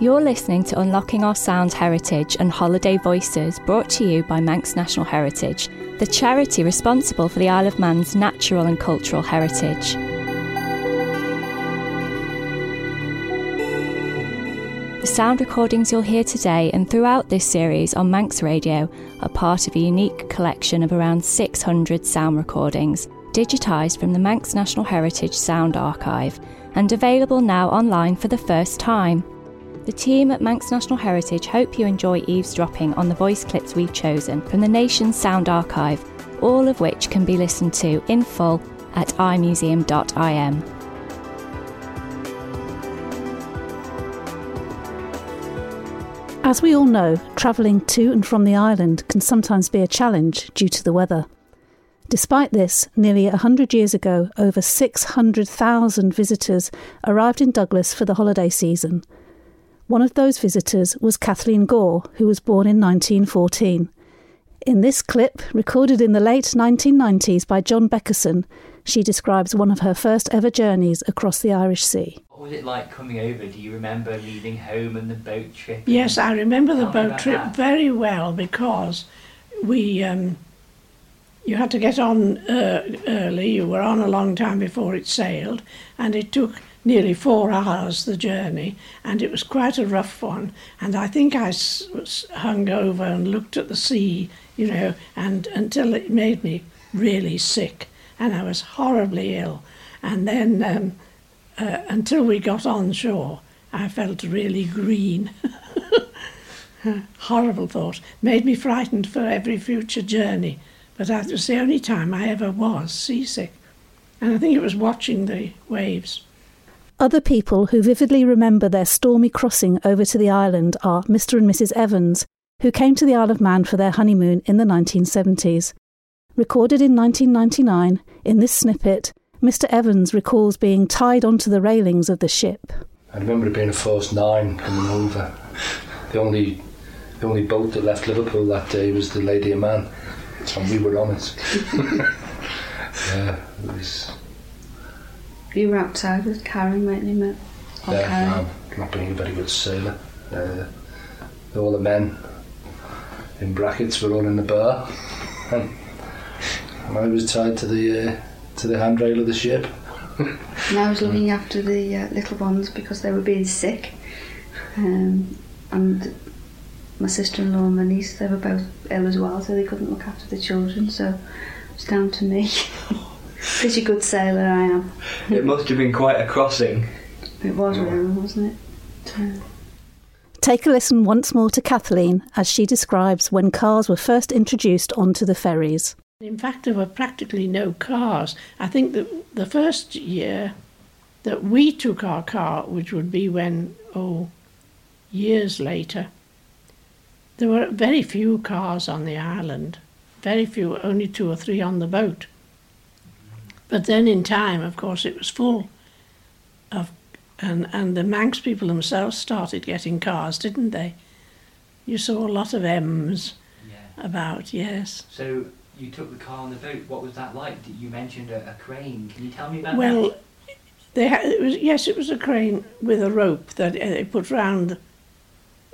You're listening to Unlocking Our Sound Heritage and Holiday Voices, brought to you by Manx National Heritage, the charity responsible for the Isle of Man's natural and cultural heritage. The sound recordings you'll hear today and throughout this series on Manx Radio are part of a unique collection of around 600 sound recordings, digitised from the Manx National Heritage Sound Archive and available now online for the first time. The team at Manx National Heritage hope you enjoy eavesdropping on the voice clips we've chosen from the nation's sound archive, all of which can be listened to in full at imuseum.im. As we all know, travelling to and from the island can sometimes be a challenge due to the weather. Despite this, nearly a hundred years ago, over 600,000 visitors arrived in Douglas for the holiday season, one of those visitors was Kathleen Gore, who was born in 1914. In this clip, recorded in the late 1990s by John Beckerson, she describes one of her first ever journeys across the Irish Sea. What was it like coming over? Do you remember leaving home and the boat trip? Yes, I remember the boat trip that. very well because we um, you had to get on uh, early. You were on a long time before it sailed, and it took nearly four hours the journey, and it was quite a rough one. And I think I was hung over and looked at the sea, you know, and until it made me really sick, and I was horribly ill. And then um, uh, until we got on shore, I felt really green. Horrible thought. Made me frightened for every future journey. But that was the only time I ever was seasick. And I think it was watching the waves. Other people who vividly remember their stormy crossing over to the island are Mr. and Mrs. Evans, who came to the Isle of Man for their honeymoon in the 1970s. Recorded in 1999, in this snippet, Mr. Evans recalls being tied onto the railings of the ship. I remember it being a force nine coming over. The only the only boat that left Liverpool that day was the Lady of Man. And we were on it. yeah, it was You were outside with Karen, weren't Matt? Or yeah, Karen? no, not being a very good sailor. Uh, all the men in brackets were all in the bar. And, and I was tied to the uh, to the handrail of the ship. And I was looking after the uh, little ones because they were being sick. Um, and my sister-in-law and my niece, they were both ill as well, so they couldn't look after the children. So it was down to me. Pretty good sailor I am. It must have been quite a crossing. It was really, wasn't it? Take a listen once more to Kathleen as she describes when cars were first introduced onto the ferries. In fact, there were practically no cars. I think that the first year that we took our car, which would be when, oh, years later, there were very few cars on the island. Very few, only two or three on the boat. But then in time, of course, it was full of, and, and the Manx people themselves started getting cars, didn't they? You saw a lot of M's Yeah. about, yes. So you took the car on the boat. What was that like? You mentioned a, a crane. Can you tell me about Well, that? they had, it was yes, it was a crane with a rope that uh, they put round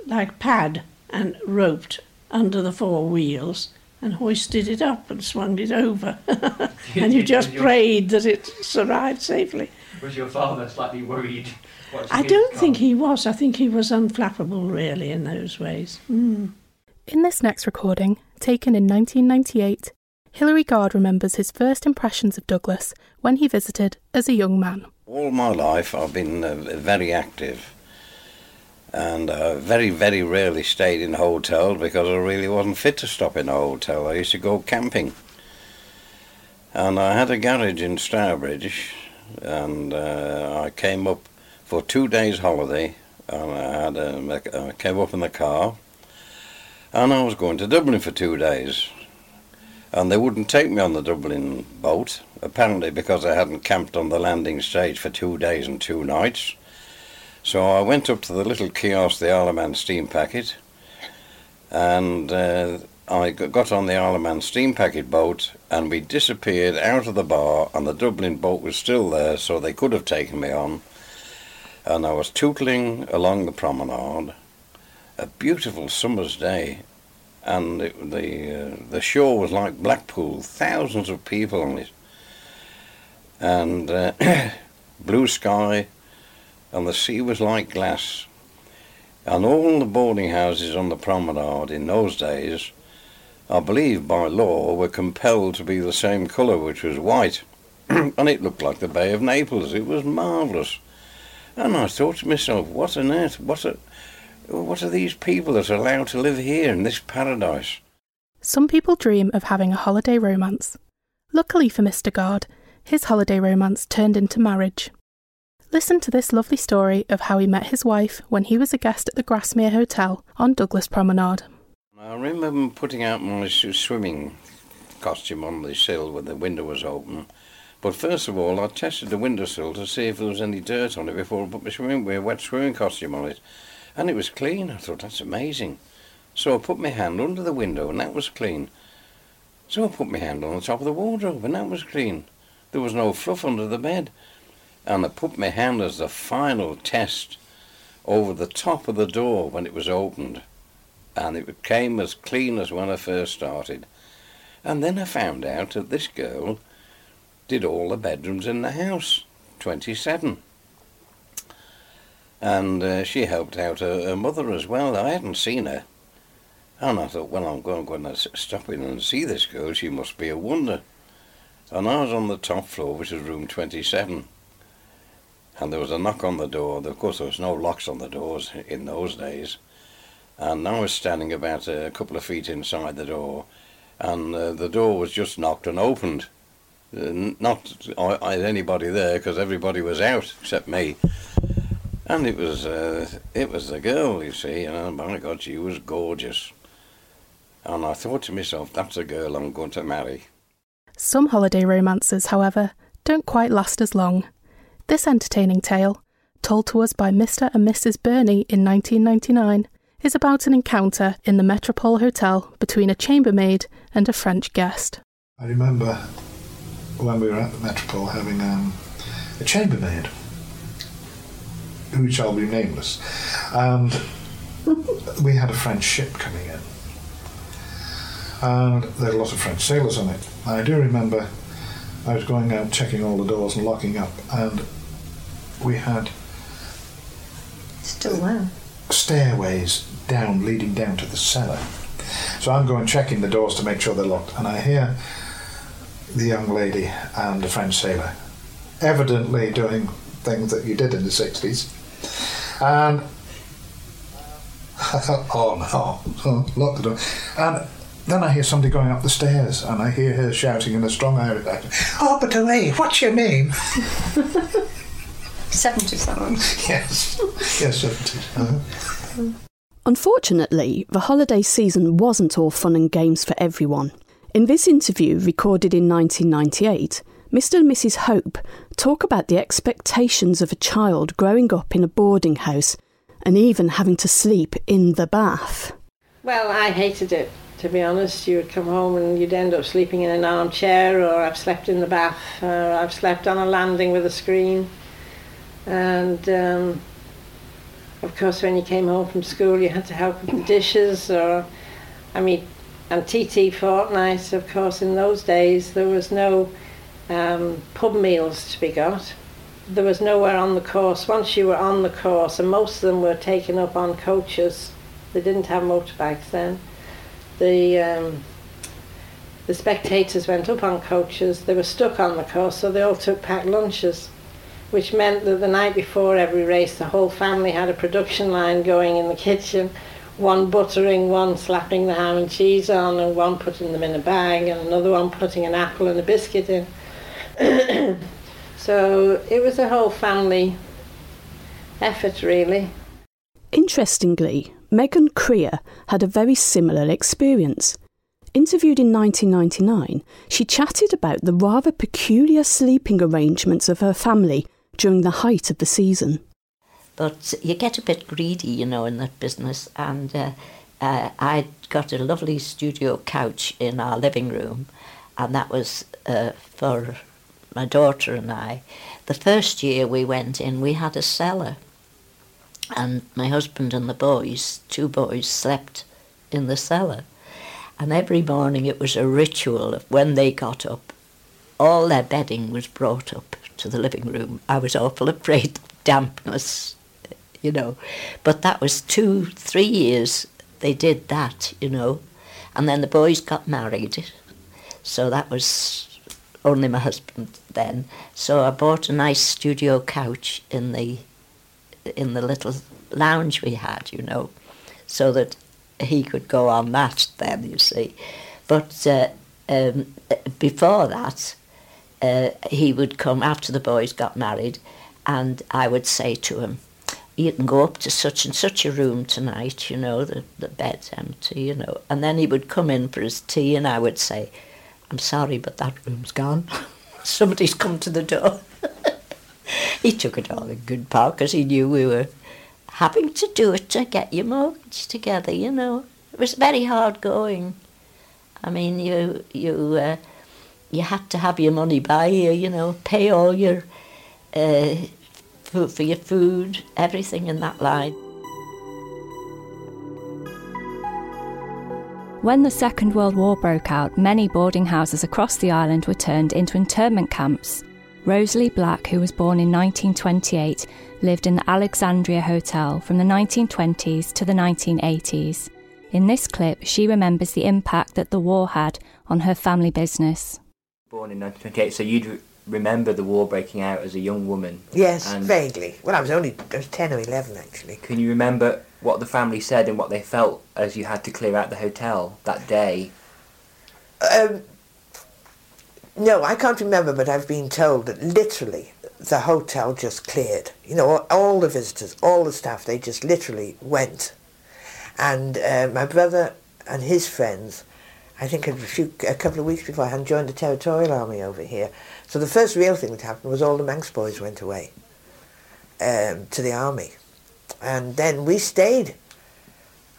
like pad and roped under the four wheels and hoisted it up and swung it over. and you just your- prayed that it survived safely. Was your father slightly worried? I don't car? think he was. I think he was unflappable really in those ways. Mm. In this next recording, taken in 1998, Hilary Gard remembers his first impressions of Douglas when he visited as a young man. All my life I've been uh, very active and uh, very, very rarely stayed in a hotel because I really wasn't fit to stop in a hotel. I used to go camping. And I had a garage in Stourbridge and uh, I came up for two days holiday and I had a, I came up in the car and I was going to Dublin for two days and they wouldn't take me on the Dublin boat, apparently because I hadn't camped on the landing stage for two days and two nights. So I went up to the little kiosk, the Isle of Man steam packet, and uh, I got on the Isle of Man steam packet boat, and we disappeared out of the bar, and the Dublin boat was still there, so they could have taken me on. and I was tootling along the promenade, a beautiful summer's day, and it, the uh, the shore was like Blackpool, thousands of people on it, and uh, blue sky, and the sea was like glass, and all the boarding houses on the promenade in those days, I believe by law, were compelled to be the same colour, which was white, and it looked like the Bay of Naples. It was marvellous. And I thought to myself, what on earth, what are, what are these people that are allowed to live here in this paradise? Some people dream of having a holiday romance. Luckily for Mr. Gard, his holiday romance turned into marriage. Listen to this lovely story of how he met his wife when he was a guest at the Grasmere Hotel on Douglas Promenade. I remember putting out my swimming costume on the sill when the window was open but first of all, I tested the windowsill to see if there was any dirt on it before I put my swimming, my wet swimming costume on it. And it was clean. I thought, that's amazing. So I put my hand under the window and that was clean. So I put my hand on the top of the wardrobe and that was clean. There was no fluff under the bed. And I put my hand as the final test over the top of the door when it was opened. And it came as clean as when I first started. And then I found out that this girl did all the bedrooms in the house, 27. And uh, she helped out her, her, mother as well. I hadn't seen her. And I thought, well, I'm going, going to stop in and see this girl. She must be a wonder. And I was on the top floor, which is room 27. And there was a knock on the door. Of course, there was no locks on the doors in those days. And I was standing about a couple of feet inside the door. And uh, the door was just knocked and opened. Uh, not had anybody there because everybody was out except me. And it was uh, it was the girl, you see, and oh my God, she was gorgeous. And I thought to myself, that's a girl I'm going to marry. Some holiday romances, however, don't quite last as long. This entertaining tale, told to us by Mr. and Mrs. Burney in 1999, is about an encounter in the Metropole Hotel between a chambermaid and a French guest. I remember when we were at the Metropole having um, a chambermaid who shall be nameless, and we had a French ship coming in, and there were a lot of French sailors on it. I do remember I was going out checking all the doors and locking up, and we had still there. Stairways down, leading down to the cellar. So I'm going checking the doors to make sure they're locked, and I hear the young lady and a French sailor, evidently doing things that you did in the 60s. And oh no, oh, lock the door. And then I hear somebody going up the stairs, and I hear her shouting in a strong Irish accent, "Oh, but away! What you mean?" 70. Yes, yes, 70. Uh-huh. Unfortunately, the holiday season wasn't all fun and games for everyone. In this interview, recorded in 1998, Mr. and Mrs. Hope talk about the expectations of a child growing up in a boarding house and even having to sleep in the bath. Well, I hated it, to be honest. You would come home and you'd end up sleeping in an armchair, or I've slept in the bath, or I've slept on a landing with a screen. And um, of course, when you came home from school, you had to help with the dishes, or I mean, and TT fortnight, of course, in those days there was no um, pub meals to be got. There was nowhere on the course. Once you were on the course, and most of them were taken up on coaches, they didn't have motorbikes then. The um, the spectators went up on coaches. They were stuck on the course, so they all took packed lunches, which meant that the night before every race, the whole family had a production line going in the kitchen one buttering, one slapping the ham and cheese on, and one putting them in a bag, and another one putting an apple and a biscuit in. so it was a whole family effort, really. Interestingly, Megan Creer had a very similar experience. Interviewed in 1999, she chatted about the rather peculiar sleeping arrangements of her family during the height of the season. But you get a bit greedy, you know, in that business. And uh, uh, I got a lovely studio couch in our living room, and that was uh, for my daughter and I. The first year we went in, we had a cellar, and my husband and the boys, two boys, slept in the cellar. And every morning it was a ritual of when they got up, all their bedding was brought up to the living room. I was awful afraid of dampness, you know. But that was two, three years they did that, you know. And then the boys got married. So that was only my husband then. So I bought a nice studio couch in the in the little lounge we had, you know, so that he could go on that then, you see. But uh, um, before that, uh, he would come after the boys got married, and I would say to him, you can go up to such and such a room tonight, you know, the, the bed's empty, you know. And then he would come in for his tea, and I would say, I'm sorry, but that room's gone. Somebody's come to the door. he took it all in good part because he knew we were having to do it to get your mortgage together, you know. It was very hard going. I mean, you you uh, you had to have your money by you, you know, pay all your uh, for, for your food, everything in that line. When the Second World War broke out, many boarding houses across the island were turned into internment camps. Rosalie Black, who was born in 1928, lived in the Alexandria Hotel from the 1920s to the 1980s. In this clip, she remembers the impact that the war had on her family business. Born in 1928, so you'd remember the war breaking out as a young woman? Yes, vaguely. Well, I was only I was 10 or 11 actually. Can you remember what the family said and what they felt as you had to clear out the hotel that day? Um, no, I can't remember, but I've been told that literally the hotel just cleared. You know, all, all the visitors, all the staff, they just literally went. And uh, my brother and his friends, I think a, few, a couple of weeks before, I had joined the Territorial Army over here. So the first real thing that happened was all the Manx boys went away um, to the army. And then we stayed.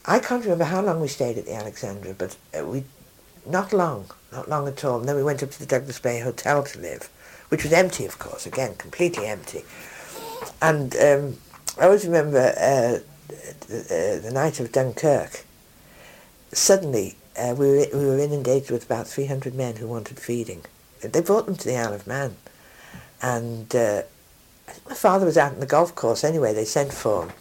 I can't remember how long we stayed at the Alexandra, but uh, we not long, not long at all. And then we went up to the Douglas Bay Hotel to live, which was empty, of course, again, completely empty. And um, I always remember uh, the, uh, the, night of Dunkirk. Suddenly, uh, we, were, we were inundated with about 300 men who wanted feeding. They brought them to the Isle of Man. And uh, I think my father was out on the golf course anyway, they sent for him.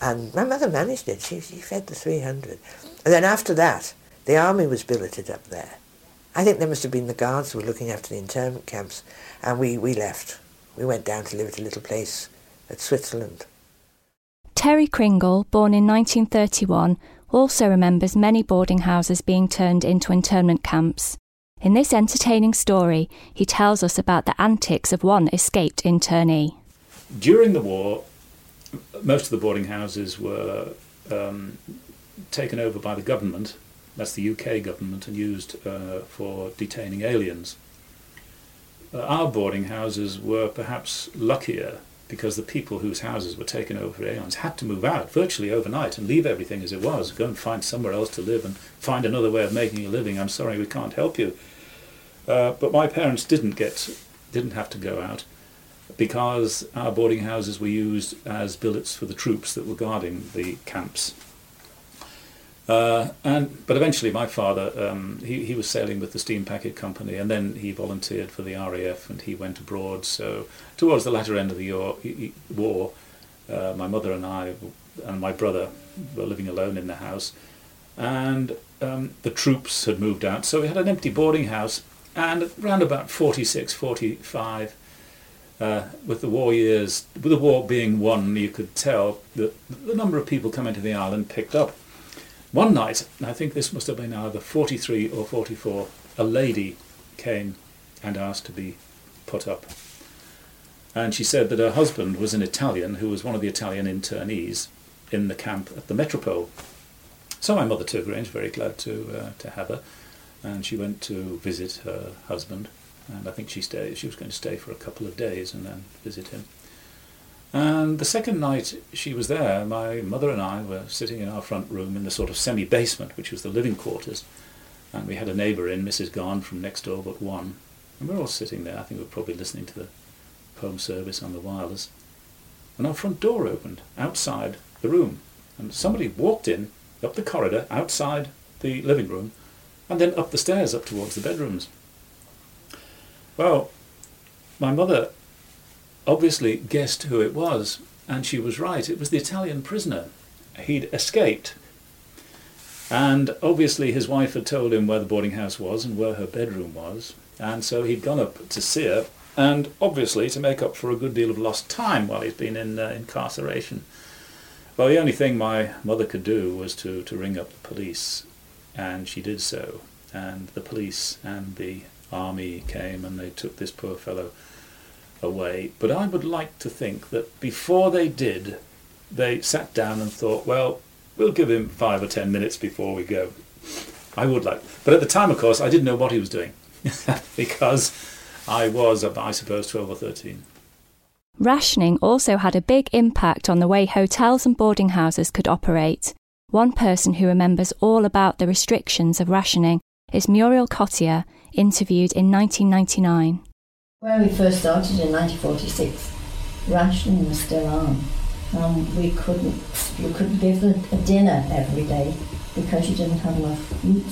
And my mother managed it. She, she fed the 300. And then after that, the army was billeted up there. I think there must have been the guards who were looking after the internment camps, and we, we left. We went down to live at a little place at Switzerland. Terry Cringle, born in 1931, also remembers many boarding houses being turned into internment camps. In this entertaining story, he tells us about the antics of one escaped internee. During the war, most of the boarding houses were um, taken over by the government that's the UK government, and used uh, for detaining aliens. Uh, our boarding houses were perhaps luckier because the people whose houses were taken over for aliens had to move out virtually overnight and leave everything as it was, go and find somewhere else to live and find another way of making a living. I'm sorry, we can't help you. Uh, but my parents didn't get, didn't have to go out because our boarding houses were used as billets for the troops that were guarding the camps uh, and but eventually, my father um, he he was sailing with the steam packet company, and then he volunteered for the RAF, and he went abroad. So towards the latter end of the war, war uh, my mother and I and my brother were living alone in the house, and um, the troops had moved out. So we had an empty boarding house, and around about 46, 45. Uh, with the war years, with the war being won, you could tell that the number of people coming to the island picked up. One night, I think this must have been either 43 or 44, a lady came and asked to be put up. And she said that her husband was an Italian who was one of the Italian internees in the camp at the Metropole. So my mother took her in, very glad to, uh, to have her, and she went to visit her husband. And I think she stayed. She was going to stay for a couple of days and then visit him. And the second night she was there, my mother and I were sitting in our front room in the sort of semi basement, which was the living quarters. And we had a neighbour in, Mrs. Garn, from next door but one. And we were all sitting there. I think we were probably listening to the home service on the wireless. and our front door opened outside the room, and somebody walked in up the corridor outside the living room, and then up the stairs up towards the bedrooms. Well, my mother obviously guessed who it was, and she was right. It was the Italian prisoner. He'd escaped. And obviously, his wife had told him where the boarding house was and where her bedroom was, and so he'd gone up to see her, and obviously to make up for a good deal of lost time while he's been in uh, incarceration. Well, the only thing my mother could do was to, to ring up the police, and she did so. And the police and the army came and they took this poor fellow away. But I would like to think that before they did, they sat down and thought, well, we'll give him five or ten minutes before we go. I would like. But at the time, of course, I didn't know what he was doing because I was, uh, I suppose, 12 or 13. Rationing also had a big impact on the way hotels and boarding houses could operate. One person who remembers all about the restrictions of rationing is Muriel Cottier, interviewed in 1999. When we first started in 1946, rationing was still on. Um, we couldn't you couldn't give a, a dinner every day because you didn't have enough meat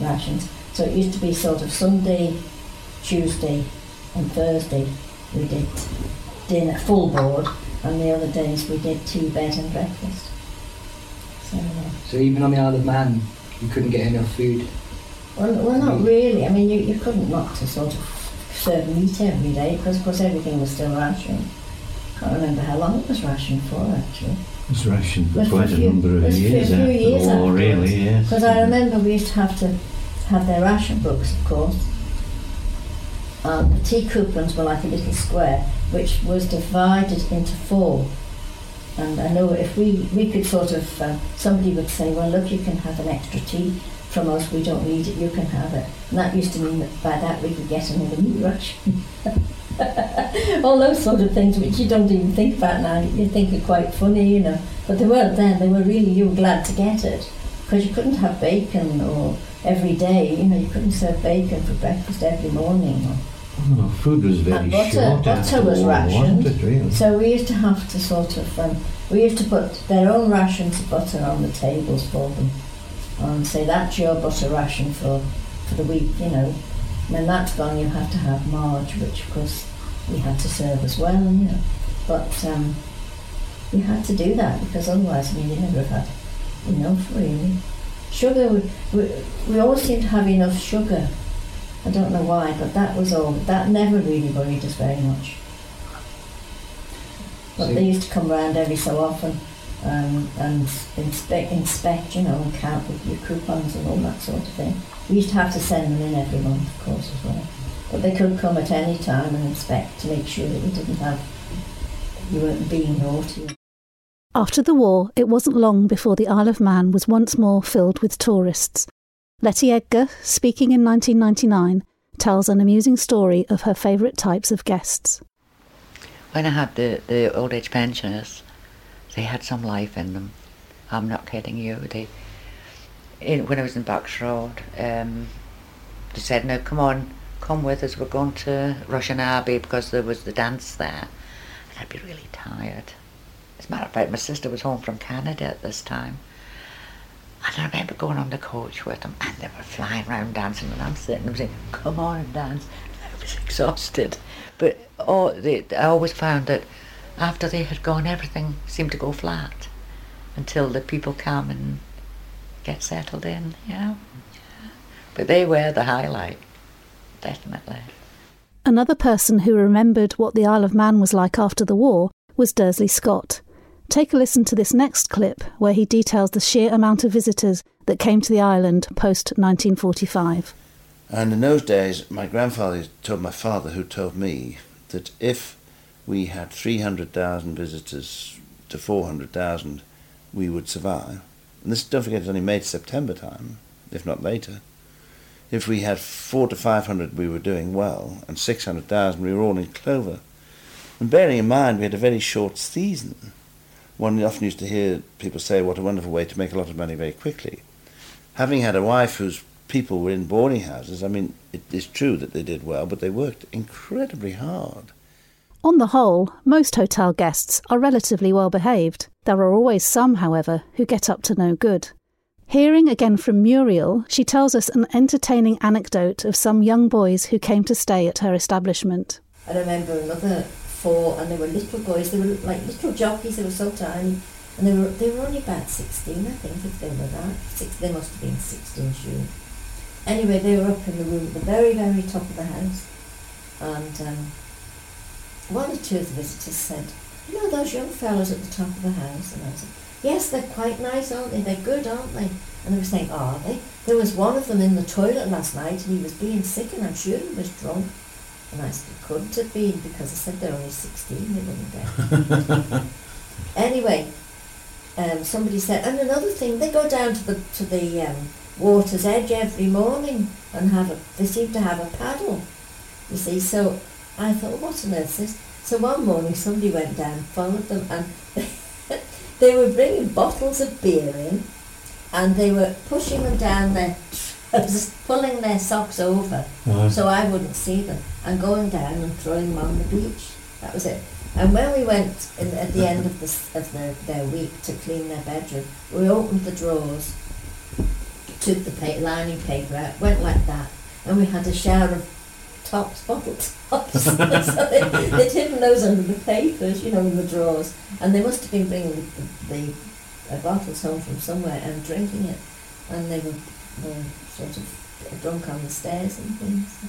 rations. So it used to be sort of Sunday, Tuesday, and Thursday we did dinner full board, and the other days we did two bed and breakfast. So, uh, So even on the Isle of Man, you couldn't get enough food. well, well, not really. I mean, you, you couldn't not to sort of serve meat every day because, of course, everything was still rationed. I Can't remember how long it was rationed for actually. It was rationed for quite a few- number of it was for years after years the war, really, yes. Because I remember we used to have to have their ration books, of course. And the tea coupons were like a little square, which was divided into four. And I know if we, we could sort of, uh, somebody would say, well, look, you can have an extra tea from us, we don't need it, you can have it. And that used to mean that by that we could get another meat ration. All those sort of things which you don't even think about now, you think are quite funny, you know. But they weren't then, they were really, you were glad to get it. Because you couldn't have bacon or every day, you know, you couldn't serve bacon for breakfast every morning. Or, Oh, food was very and butter, short after butter was rationed. wasn't really? So we used to have to sort of, um, we used to put their own rations of butter on the tables for them. And say, that's your butter ration for, for the week, you know. When that's gone, you have to have marge, which of course we had to serve as well, you know. But um, we had to do that because otherwise, I mean, you never have had enough, really. Sugar, we, we, we always seemed to have enough sugar. I don't know why, but that was all. That never really worried us very much. But they used to come round every so often um, and inspect, inspect, you know, and count with your coupons and all that sort of thing. We used to have to send them in every month, of course, as well. But they could come at any time and inspect to make sure that you didn't have, you weren't being naughty. After the war, it wasn't long before the Isle of Man was once more filled with tourists. Letty Edgar, speaking in 1999, tells an amusing story of her favourite types of guests. When I had the, the old age pensioners, they had some life in them. I'm not kidding you. They, in, when I was in Box Road, um, they said, "No, come on, come with us. We're going to Rushen Abbey because there was the dance there." And I'd be really tired. As a matter of fact, my sister was home from Canada at this time. And I remember going on the coach with them, and they were flying around dancing, and I'm sitting there saying, "Come on and dance." I was exhausted, but oh, they, I always found that after they had gone, everything seemed to go flat until the people come and get settled in, you know. But they were the highlight, definitely. Another person who remembered what the Isle of Man was like after the war was Dursley Scott. Take a listen to this next clip where he details the sheer amount of visitors that came to the island post 1945. And in those days, my grandfather told my father, who told me, that if we had 300,000 visitors to 400,000, we would survive. And this, don't forget, it's only May to September time, if not later. If we had four to 500, we were doing well, and 600,000, we were all in clover. And bearing in mind, we had a very short season. One often used to hear people say, what a wonderful way to make a lot of money very quickly. Having had a wife whose people were in boarding houses, I mean, it is true that they did well, but they worked incredibly hard. On the whole, most hotel guests are relatively well behaved. There are always some, however, who get up to no good. Hearing again from Muriel, she tells us an entertaining anecdote of some young boys who came to stay at her establishment. I remember another four, and they were little boys. They were like little jockeys. They were so tiny, and they were they were only about sixteen, I think, if they were that. Six, they must have been sixteen, sure. Anyway, they were up in the room at the very, very top of the house, and um, one or two of the visitors said, "You know those young fellows at the top of the house?" And I said, "Yes, they're quite nice, aren't they? They're good, aren't they?" And they were saying, "Are they?" There was one of them in the toilet last night, and he was being sick, and I'm sure he was drunk. And I said, it couldn't have been because I said they're only 16, they wouldn't get. anyway, um, somebody said, and another thing, they go down to the to the um, water's edge every morning and have a. They seem to have a paddle. You see, so I thought, what on earth is? So one morning, somebody went down, followed them, and they were bringing bottles of beer in, and they were pushing them down their just pulling their socks over Right. so I wouldn't see them and going down and throwing them on the beach. That was it. And when we went in, at the end of, the, of their, their week to clean their bedroom, we opened the drawers, took the pa- lining paper out, went like that, and we had a shower of tops, bottle tops. so they, they'd hidden those under the papers, you know, in the drawers. And they must have been bringing the, the uh, bottles home from somewhere and drinking it. And they were, were sort of drunk on the stairs and things.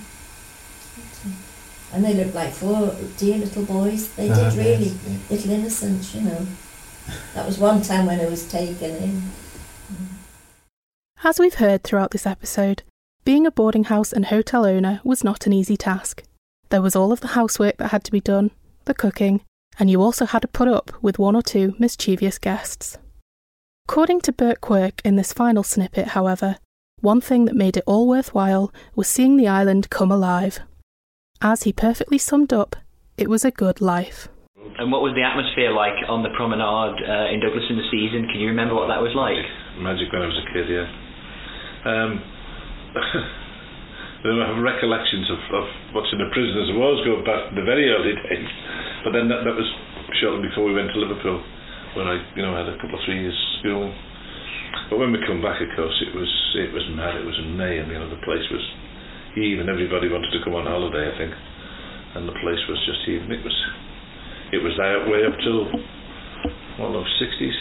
And they looked like four dear little boys. They Ah, did yes, really, yeah. little innocents, you know. That was one time when I was taken in. As we've heard throughout this episode, being a boarding house and hotel owner was not an easy task. There was all of the housework that had to be done, the cooking, and you also had to put up with one or two mischievous guests. According to Bert Quirk in this final snippet, however, one thing that made it all worthwhile was seeing the island come alive. As he perfectly summed up, it was a good life. And what was the atmosphere like on the promenade uh, in Douglas in the season? Can you remember what that was like? Magic when I was a kid, yeah. Um, there were recollections of, of watching the prisoners of wars go back to the very early days, but then that, that was shortly before we went to Liverpool, when I, you know, had a couple of three years schooling. But when we come back, of course, it was it was mad. It was May, and you know the place was heaving. Everybody wanted to come on holiday, I think, and the place was just heaving. It was it was that way up till well, sixties,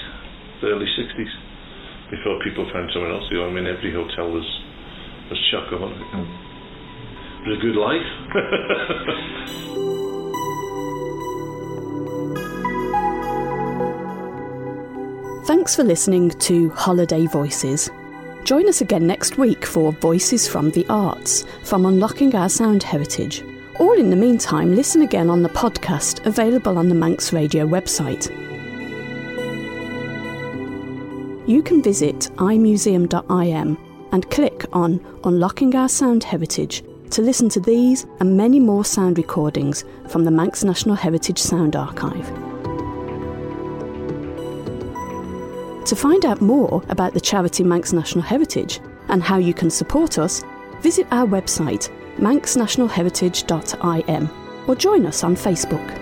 the early sixties, before people found somewhere else to go. I mean, every hotel was was chock-a-block. It was a good life. Thanks for listening to Holiday Voices. Join us again next week for Voices from the Arts from Unlocking Our Sound Heritage. Or in the meantime, listen again on the podcast available on the Manx Radio website. You can visit imuseum.im and click on Unlocking Our Sound Heritage to listen to these and many more sound recordings from the Manx National Heritage Sound Archive. To find out more about the charity Manx National Heritage and how you can support us, visit our website manxnationalheritage.im or join us on Facebook.